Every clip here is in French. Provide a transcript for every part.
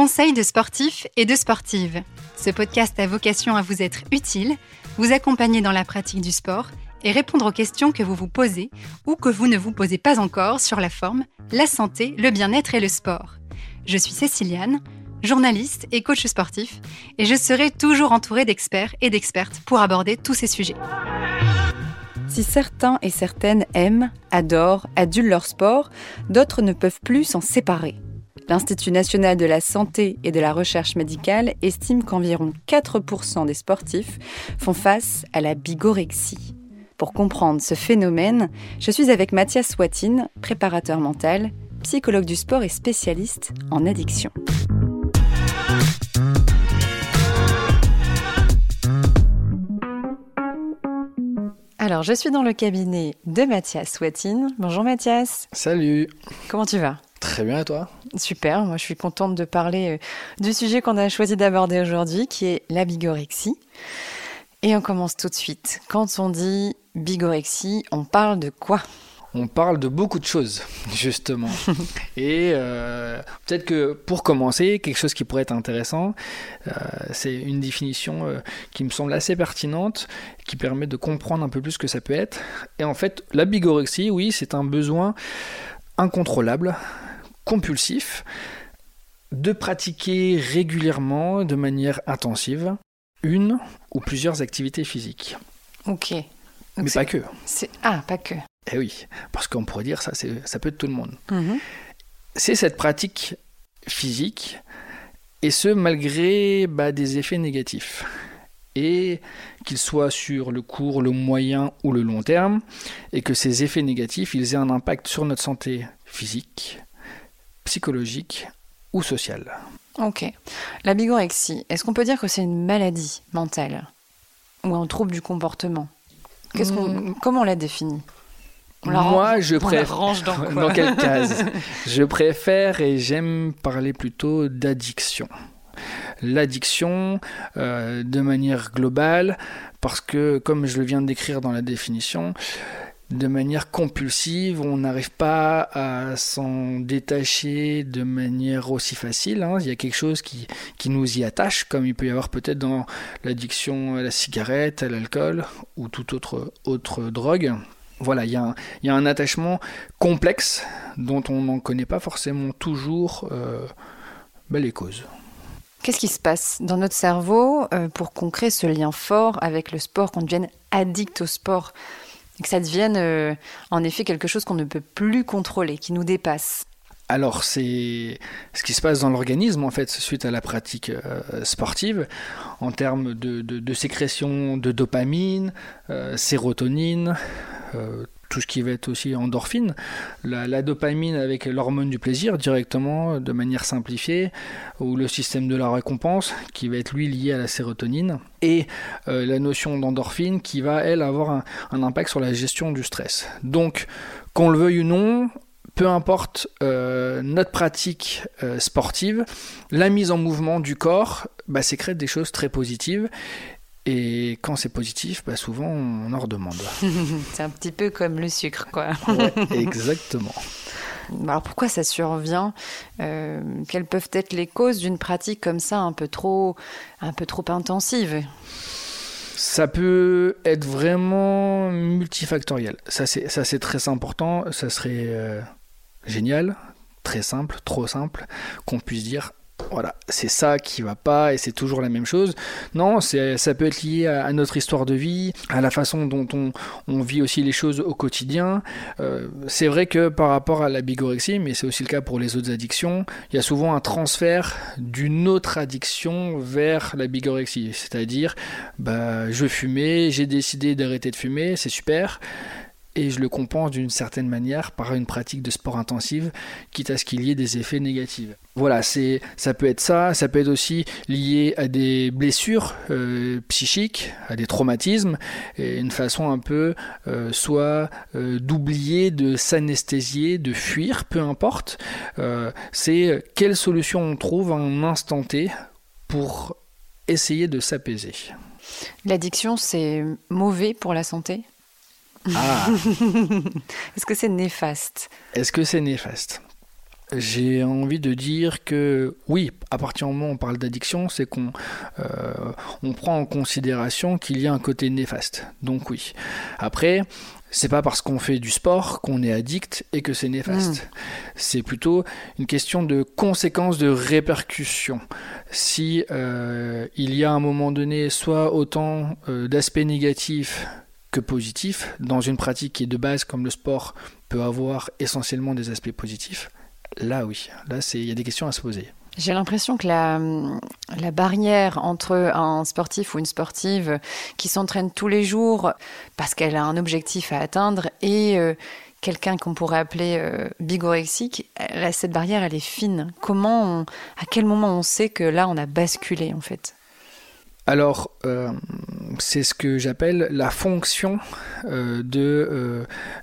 Conseil de sportifs et de sportives. Ce podcast a vocation à vous être utile, vous accompagner dans la pratique du sport et répondre aux questions que vous vous posez ou que vous ne vous posez pas encore sur la forme, la santé, le bien-être et le sport. Je suis Céciliane, journaliste et coach sportif, et je serai toujours entourée d'experts et d'expertes pour aborder tous ces sujets. Si certains et certaines aiment, adorent, adulent leur sport, d'autres ne peuvent plus s'en séparer. L'Institut national de la santé et de la recherche médicale estime qu'environ 4% des sportifs font face à la bigorexie. Pour comprendre ce phénomène, je suis avec Mathias Watine, préparateur mental, psychologue du sport et spécialiste en addiction. Alors, je suis dans le cabinet de Mathias Watine. Bonjour Mathias. Salut. Comment tu vas? Très bien, et toi? Super, moi je suis contente de parler euh, du sujet qu'on a choisi d'aborder aujourd'hui, qui est la bigorexie. Et on commence tout de suite. Quand on dit bigorexie, on parle de quoi? On parle de beaucoup de choses, justement. Et euh, peut-être que pour commencer, quelque chose qui pourrait être intéressant, euh, c'est une définition euh, qui me semble assez pertinente, qui permet de comprendre un peu plus ce que ça peut être. Et en fait, la bigorexie, oui, c'est un besoin incontrôlable, compulsif, de pratiquer régulièrement, de manière intensive, une ou plusieurs activités physiques. Ok. Mais pas que. Ah, pas que. Eh oui, parce qu'on pourrait dire ça, ça peut être tout le monde. Mhm. C'est cette pratique physique, et ce malgré bah, des effets négatifs. Et qu'ils soient sur le court, le moyen ou le long terme, et que ces effets négatifs, ils aient un impact sur notre santé physique, psychologique ou sociale. Ok. La bigorexie, est-ce qu'on peut dire que c'est une maladie mentale ou un trouble du comportement? Hmm. Comment on la définit? Moi, je préfère. dans, dans quelle case? Je préfère et j'aime parler plutôt d'addiction. L'addiction euh, de manière globale, parce que, comme je le viens de décrire dans la définition, de manière compulsive, on n'arrive pas à s'en détacher de manière aussi facile. Hein. Il y a quelque chose qui, qui nous y attache, comme il peut y avoir peut-être dans l'addiction à la cigarette, à l'alcool ou toute autre, autre drogue voilà, il y, a un attachement complexe dont on n'en connaît pas forcément toujours euh, ben, les causes. Qu'est-ce qui se passe dans notre cerveau euh, pour qu'on crée ce lien fort avec le sport, qu'on devienne addict au sport? Et que ça devienne euh, en effet quelque chose qu'on ne peut plus contrôler, qui nous dépasse. Alors c'est ce qui se passe dans l'organisme en fait suite à la pratique sportive en termes de, sécrétion de dopamine, sérotonine, euh, tout ce qui va être aussi endorphine, la, dopamine avec l'hormone du plaisir directement, de manière simplifiée, ou le système de la récompense qui va être lui lié à la sérotonine, et euh, la notion d'endorphine qui va elle avoir un, impact sur la gestion du stress. Donc, qu'on le veuille ou non, peu importe euh, notre pratique sportive, la mise en mouvement du corps bah, sécrète des choses très positives et quand c'est positif, bah souvent on en redemande. c'est un petit peu comme le sucre, quoi. exactement. Alors pourquoi ça survient euh, Quelles peuvent être les causes d'une pratique comme ça, un peu trop, un peu trop intensive? Ça peut être vraiment multifactoriel. Ça c'est très important. Ça serait euh, génial, très simple, trop simple, qu'on puisse dire voilà, c'est ça qui va pas et c'est toujours la même chose. Non, ça peut être lié à, notre histoire de vie, à la façon dont on, vit aussi les choses au quotidien. Euh, c'est vrai que par rapport à la bigorexie, mais c'est aussi le cas pour les autres addictions, il y a souvent un transfert d'une autre addiction vers la bigorexie. C'est-à-dire, bah, je fumais, j'ai décidé d'arrêter de fumer, c'est super et je le compense d'une certaine manière par une pratique de sport intensive, quitte à ce qu'il y ait des effets négatifs. Voilà, c'est, ça peut être ça, ça peut être aussi lié à des blessures euh, psychiques, à des traumatismes, et une façon un peu euh, soit euh, d'oublier, de s'anesthésier, de fuir, peu importe. c'est quelle solution on trouve un instant T pour essayer de s'apaiser. L'addiction, c'est mauvais pour la santé? Ah. Est-ce que c'est néfaste? Est-ce que c'est néfaste? J'ai envie de dire que oui, à partir du moment où on parle d'addiction, c'est qu'on euh, on prend en considération qu'il y a un côté néfaste. Donc oui. Après, c'est pas parce qu'on fait du sport qu'on est addict et que c'est néfaste. Mm. C'est plutôt une question de conséquences, de répercussions. Si euh, il y a à un moment donné soit autant euh, d'aspects négatifs que positifs dans une pratique qui est de base comme le sport peut avoir essentiellement des aspects positifs, là oui, là il y a des questions à se poser. J'ai l'impression que la, la, barrière entre un sportif ou une sportive qui s'entraîne tous les jours parce qu'elle a un objectif à atteindre et euh, quelqu'un qu'on pourrait appeler euh, bigorexique, cette barrière, elle est fine. Comment, à quel moment on sait que là, on a basculé en fait? Alors, euh, c'est ce que j'appelle la fonction euh, de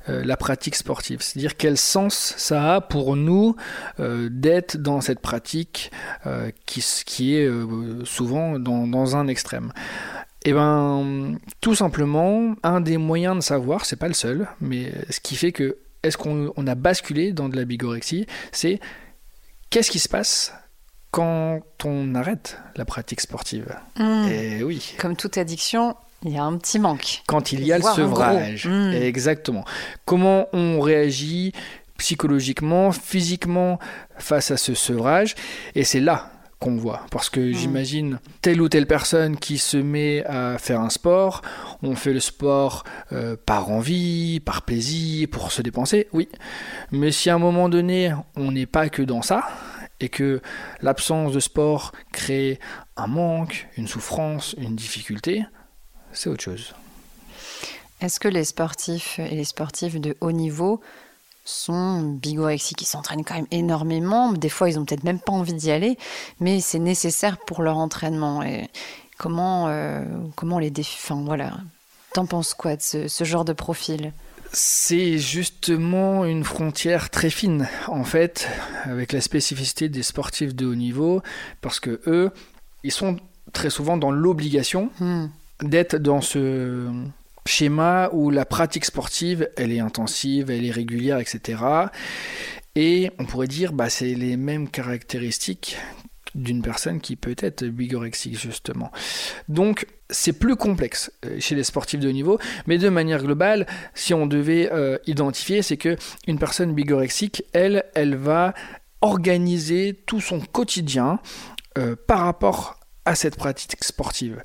euh, la pratique sportive. C'est-à-dire quel sens ça a pour nous d'être dans cette pratique qui, est souvent dans, dans, un extrême. Eh ben, tout simplement, un des moyens de savoir, c'est pas le seul, mais ce qui fait que est-ce qu'on a basculé dans de la bigorexie, c'est qu'est-ce qui se passe quand on arrête la pratique sportive. Hmm. Et oui. Comme toute addiction, il y a un petit manque. Quand il y a le sevrage. Hmm. Exactement. Comment on réagit psychologiquement, physiquement face à ce sevrage? Et c'est là qu'on voit. Parce que hmm. j'imagine telle ou telle personne qui se met à faire un sport, on fait le sport euh, par envie, par plaisir, pour se dépenser, oui. Mais si à un moment donné, on n'est pas que dans ça, et que l'absence de sport crée un manque, une souffrance, une difficulté, c'est autre chose. Est-ce que les sportifs et les sportifs de haut niveau sont bigorexiques, qui s'entraînent quand même énormément, des fois ils ont peut-être même pas envie d'y aller, mais c'est nécessaire pour leur entraînement. Comment, euh, comment les défis Enfin voilà, t'en penses quoi de ce genre de profil? C'est justement une frontière très fine, en fait, avec la spécificité des sportifs de haut niveau, parce que eux, ils sont très souvent dans l'obligation hmm. d'être dans ce schéma où la pratique sportive, elle est intensive, elle est régulière, etc. Et on pourrait dire, bah, c'est les mêmes caractéristiques d'une personne qui peut être bigorexique justement. Donc c'est plus complexe euh, chez les sportifs de haut niveau, mais de manière globale, si on devait euh, identifier, c'est que une personne bigorexique, elle, elle va organiser tout son quotidien euh, par rapport à cette pratique sportive.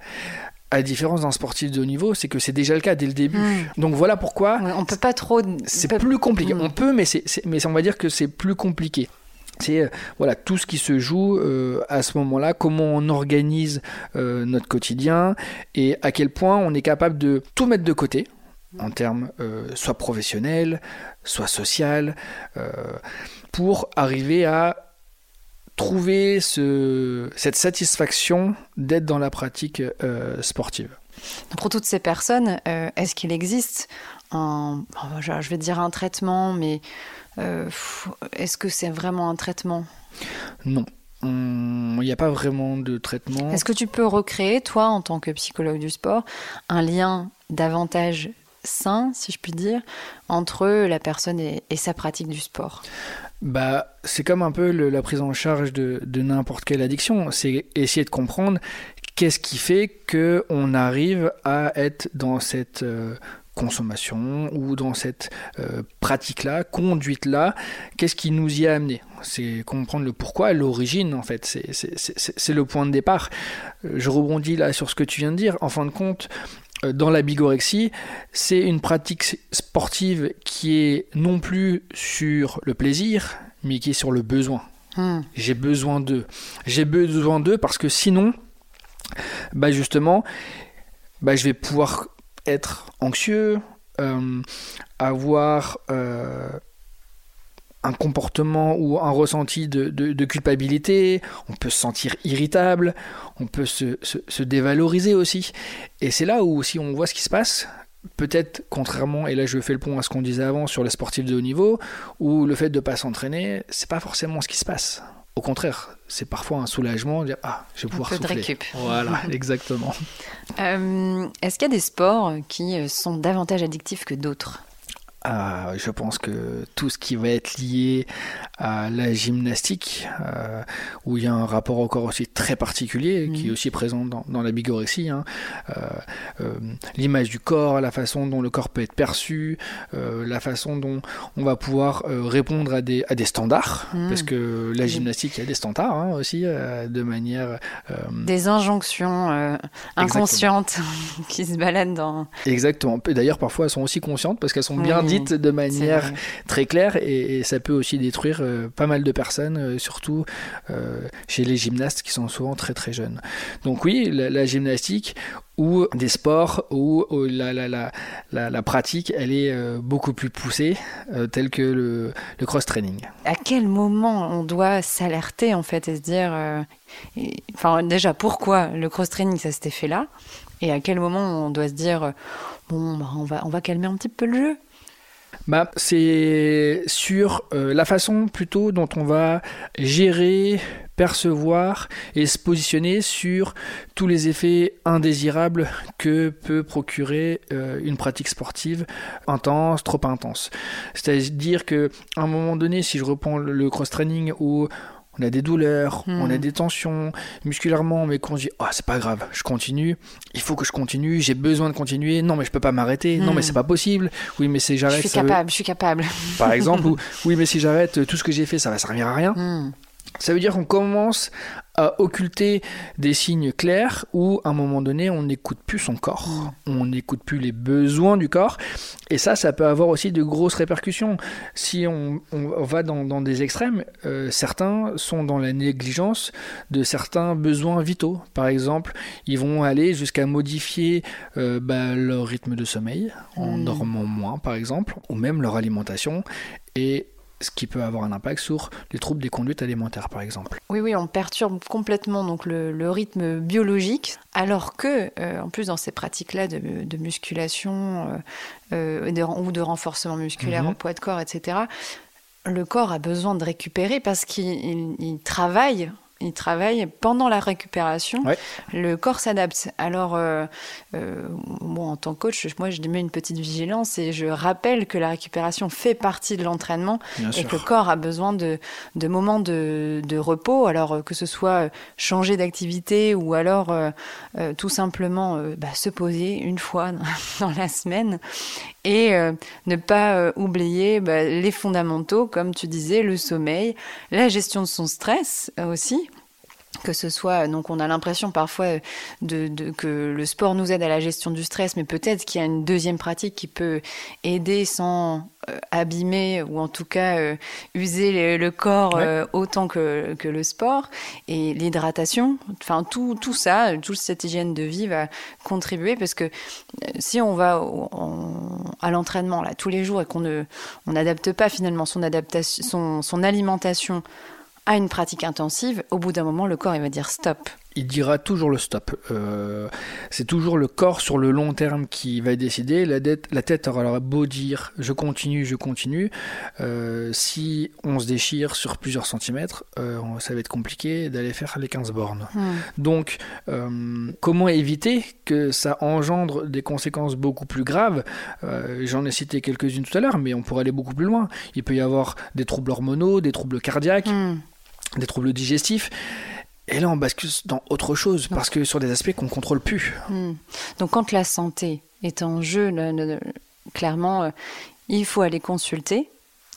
À la différence d'un sportif de haut niveau, c'est que c'est déjà le cas dès le début. Donc voilà pourquoi. on peut pas trop. C'est plus compliqué. Hmm. On peut, mais, mais on va dire que c'est plus compliqué c'est euh, voilà tout ce qui se joue euh, à ce moment-là, comment on organise euh, notre quotidien et à quel point on est capable de tout mettre de côté en termes soit professionnels, soit social, pour arriver à trouver ce, cette satisfaction d'être dans la pratique sportive. Pour toutes ces personnes, est-ce qu'il existe un, je vais dire un traitement, mais euh, est-ce que c'est vraiment un traitement? Non. Il n'y a pas vraiment de traitement. Est-ce que tu peux recréer, toi, en tant que psychologue du sport, un lien davantage sain, si je puis dire, entre la personne et, sa pratique du sport? Bah, c'est comme un peu la prise en charge de, n'importe quelle addiction. C'est essayer de comprendre qu'est-ce qui fait que on arrive à être dans cette euh, consommation ou dans cette euh, pratique-là, conduite-là, qu'est-ce qui nous y a amené? C'est comprendre le pourquoi, l'origine en fait, c'est le point de départ. Euh, je rebondis là sur ce que tu viens de dire. En fin de compte, euh, dans la bigorexie, c'est une pratique sportive qui est non plus sur le plaisir, mais qui est sur le besoin. Hmm. J'ai besoin d'eux. J'ai besoin d'eux parce que sinon, bah justement, bah je vais pouvoir être anxieux, euh, avoir euh, un comportement ou un ressenti de, culpabilité, on peut se sentir irritable, on peut se, dévaloriser aussi. Et c'est là où si on voit ce qui se passe, peut-être contrairement, et là je fais le pont à ce qu'on disait avant sur les sportifs de haut niveau, où le fait de ne pas s'entraîner, c'est pas forcément ce qui se passe. Au contraire, c'est parfois un soulagement de dire ah, je vais pouvoir un peu souffler. De Voilà, exactement. Euh, est-ce qu'il y a des sports qui sont davantage addictifs que d'autres? Euh, je pense que tout ce qui va être lié à la gymnastique, euh, où il y a un rapport encore aussi très particulier, qui est mhm. aussi présent dans, dans la bigorexie, hein. euh, l'image du corps, la façon dont le corps peut être perçu, la façon dont on va pouvoir répondre à des, à des standards, mhm. parce que la gymnastique, il y a des standards hein, aussi, de manière... des injonctions inconscientes qui se baladent dans... Exactement. D'ailleurs, parfois, elles sont aussi conscientes, parce qu'elles sont bien de manière très claire et, ça peut aussi détruire euh, pas mal de personnes, euh, surtout euh, chez les gymnastes qui sont souvent très très jeunes. Donc oui, la, gymnastique ou des sports où, la, la, la, la, pratique elle est beaucoup plus poussée, telle que le, le cross-training. À quel moment on doit s'alerter en fait et se dire, enfin déjà pourquoi le cross-training ça s'était fait là et à quel moment on doit se dire, bon bah, on, va, on va calmer un petit peu le jeu? Bah, C'est sur euh, la façon plutôt dont on va gérer, percevoir et se positionner sur tous les effets indésirables que peut procurer euh, une pratique sportive intense, trop intense. C'est-à-dire que à un moment donné, si je reprends le cross-training où on a des douleurs, on a hmm. des tensions musculairement, mais qu'on se dit oh c'est pas grave, je continue, il faut que je continue, j'ai besoin de continuer, non mais je peux pas m'arrêter, non mais hmm. c'est pas possible, oui mais si j'arrête, je suis capable, je suis capable. Par exemple, oui mais si j'arrête, tout ce que j'ai fait ça va servir à rien. Hmm. Ça veut dire qu'on commence à occulter des signes clairs où, à un moment donné, on n'écoute plus son corps, mm. on n'écoute plus les besoins du corps, et ça, ça peut avoir aussi de grosses répercussions. Si on, va dans, des extrêmes, euh, certains sont dans la négligence de certains besoins vitaux. Par exemple, ils vont aller jusqu'à modifier euh, bah, leur rythme de sommeil en mm. dormant moins, par exemple, ou même leur alimentation, et ce qui peut avoir un impact sur les troubles des conduites alimentaires, par exemple. Oui, oui, on perturbe complètement donc le, rythme biologique, alors que, euh, en plus, dans ces pratiques-là de, musculation euh, euh, ou de renforcement musculaire mhm. au poids de corps, etc., le corps a besoin de récupérer parce qu'il travaille il travaille pendant la récupération. Le corps s'adapte. Alors, euh, euh, en tant que coach, moi, je mets une petite vigilance et je rappelle que la récupération fait partie de l'entraînement et que le corps a besoin de, moments de, repos. Alors, euh, que ce soit changer d'activité ou alors tout simplement bah, se poser une fois dans la semaine et ne pas oublier bah, les fondamentaux, comme tu disais, le sommeil, la gestion de son stress aussi que ce soit, donc on a l'impression parfois de, que le sport nous aide à la gestion du stress, mais peut-être qu'il y a une deuxième pratique qui peut aider sans euh, abîmer ou en tout cas euh, user le, corps euh, autant que, que, le sport et l'hydratation. Enfin, tout, tout ça, toute cette hygiène de vie va contribuer parce que si on va à l'entraînement là tous les jours et qu'on ne on n'adapte pas finalement son, adaptation, son, son alimentation à une pratique intensive, au bout d'un moment, le corps il va dire stop. Il dira toujours le stop. Euh, c'est toujours le corps sur le long terme qui va décider. La, la tête aura beau dire je continue, je continue. Euh, si on se déchire sur plusieurs centimètres, euh, ça va être compliqué d'aller faire les 15 bornes. Hmm. Donc, comment éviter que ça engendre des conséquences beaucoup plus graves? J'en ai cité quelques-unes tout à l'heure, mais on pourrait aller beaucoup plus loin. Il peut y avoir des troubles hormonaux, des troubles cardiaques. Hmm des troubles digestifs. Et là, on bascule dans autre chose, parce que sur des aspects qu'on ne contrôle plus. Hmm. Donc, quand la santé est en jeu, clairement, euh, il faut aller consulter.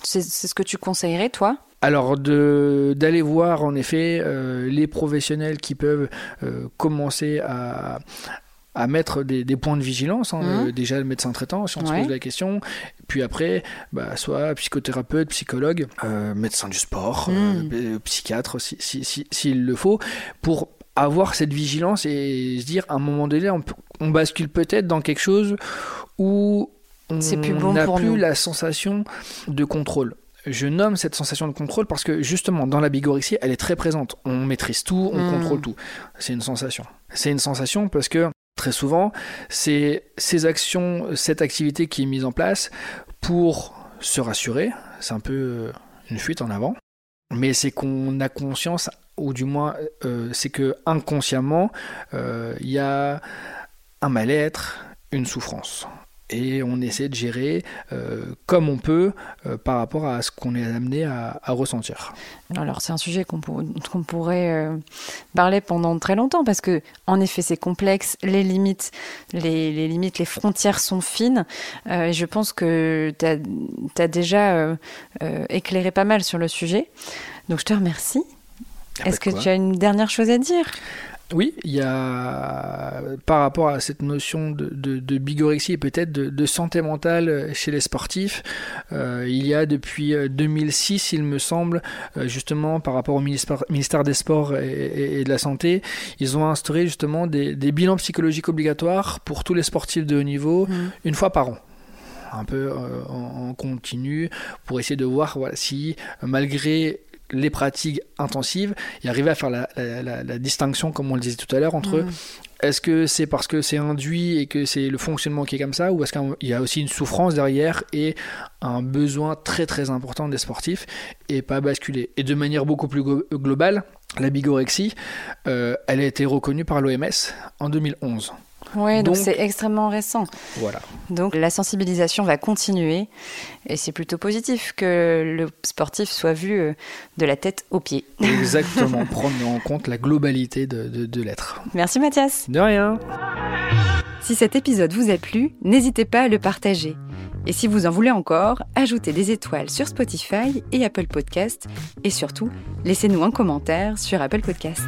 C'est ce que tu conseillerais, toi? Alors d'aller voir en effet euh, les professionnels qui peuvent euh, commencer à, à mettre des, points de vigilance. Hein, mmh. déjà le médecin traitant, si on se pose la question. Puis après, bah, soit psychothérapeute, psychologue, euh, médecin du sport, mmh. euh, psychiatre, s'il si, si, le faut, pour avoir cette vigilance et se dire à un moment donné, on, on bascule peut-être dans quelque chose où on n'a plus la sensation de contrôle. Je nomme cette sensation de contrôle parce que justement dans la bigorexie, elle est très présente. On maîtrise tout, on mmh. contrôle tout. C'est une sensation. C'est une sensation parce que très souvent, c'est ces actions, cette activité qui est mise en place pour se rassurer, c'est un peu euh, une fuite en avant, mais c'est qu'on a conscience, ou du moins euh, c'est que inconsciemment, euh, il y a un mal-être, une souffrance. Et on essaie de gérer euh, comme on peut euh, par rapport à ce qu'on est amené à, ressentir. Alors c'est un sujet qu'on pourrait euh, parler pendant très longtemps parce que en effet c'est complexe, les limites, les, limites, les frontières sont fines. et je pense que tu as, déjà éclairé pas mal sur le sujet. Donc je te remercie. Est-ce que tu as une dernière chose à dire? Oui, il y a par rapport à cette notion de, de, bigorexie et peut-être de, santé mentale chez les sportifs, euh, il y a depuis 2006, euh, il me semble, euh, justement par rapport au ministère, des Sports et, de la Santé, ils ont instauré justement des, bilans psychologiques obligatoires pour tous les sportifs de haut niveau mmh. une fois par an un peu en, continu pour essayer de voir si malgré les pratiques intensives et arriver à faire la, distinction, comme on le disait tout à l'heure, entre mm. est-ce que c'est parce que c'est induit et que c'est le fonctionnement qui est comme ça, ou est-ce qu'il y a aussi une souffrance derrière et un besoin très très important des sportifs et pas basculer. Et de manière beaucoup plus globale, la bigorexie, euh, elle a été reconnue par l'OMS en 2011. Oui, donc c'est extrêmement récent. Voilà. Donc la sensibilisation va continuer et c'est plutôt positif que le sportif soit vu euh, de la tête aux pieds. Exactement, prendre en compte la globalité de, de l'être. Merci Mathias. De rien. Si cet épisode vous a plu, n'hésitez pas à le partager. Et si vous en voulez encore, ajoutez des étoiles sur Spotify et Apple Podcast et surtout, laissez-nous un commentaire sur Apple Podcast.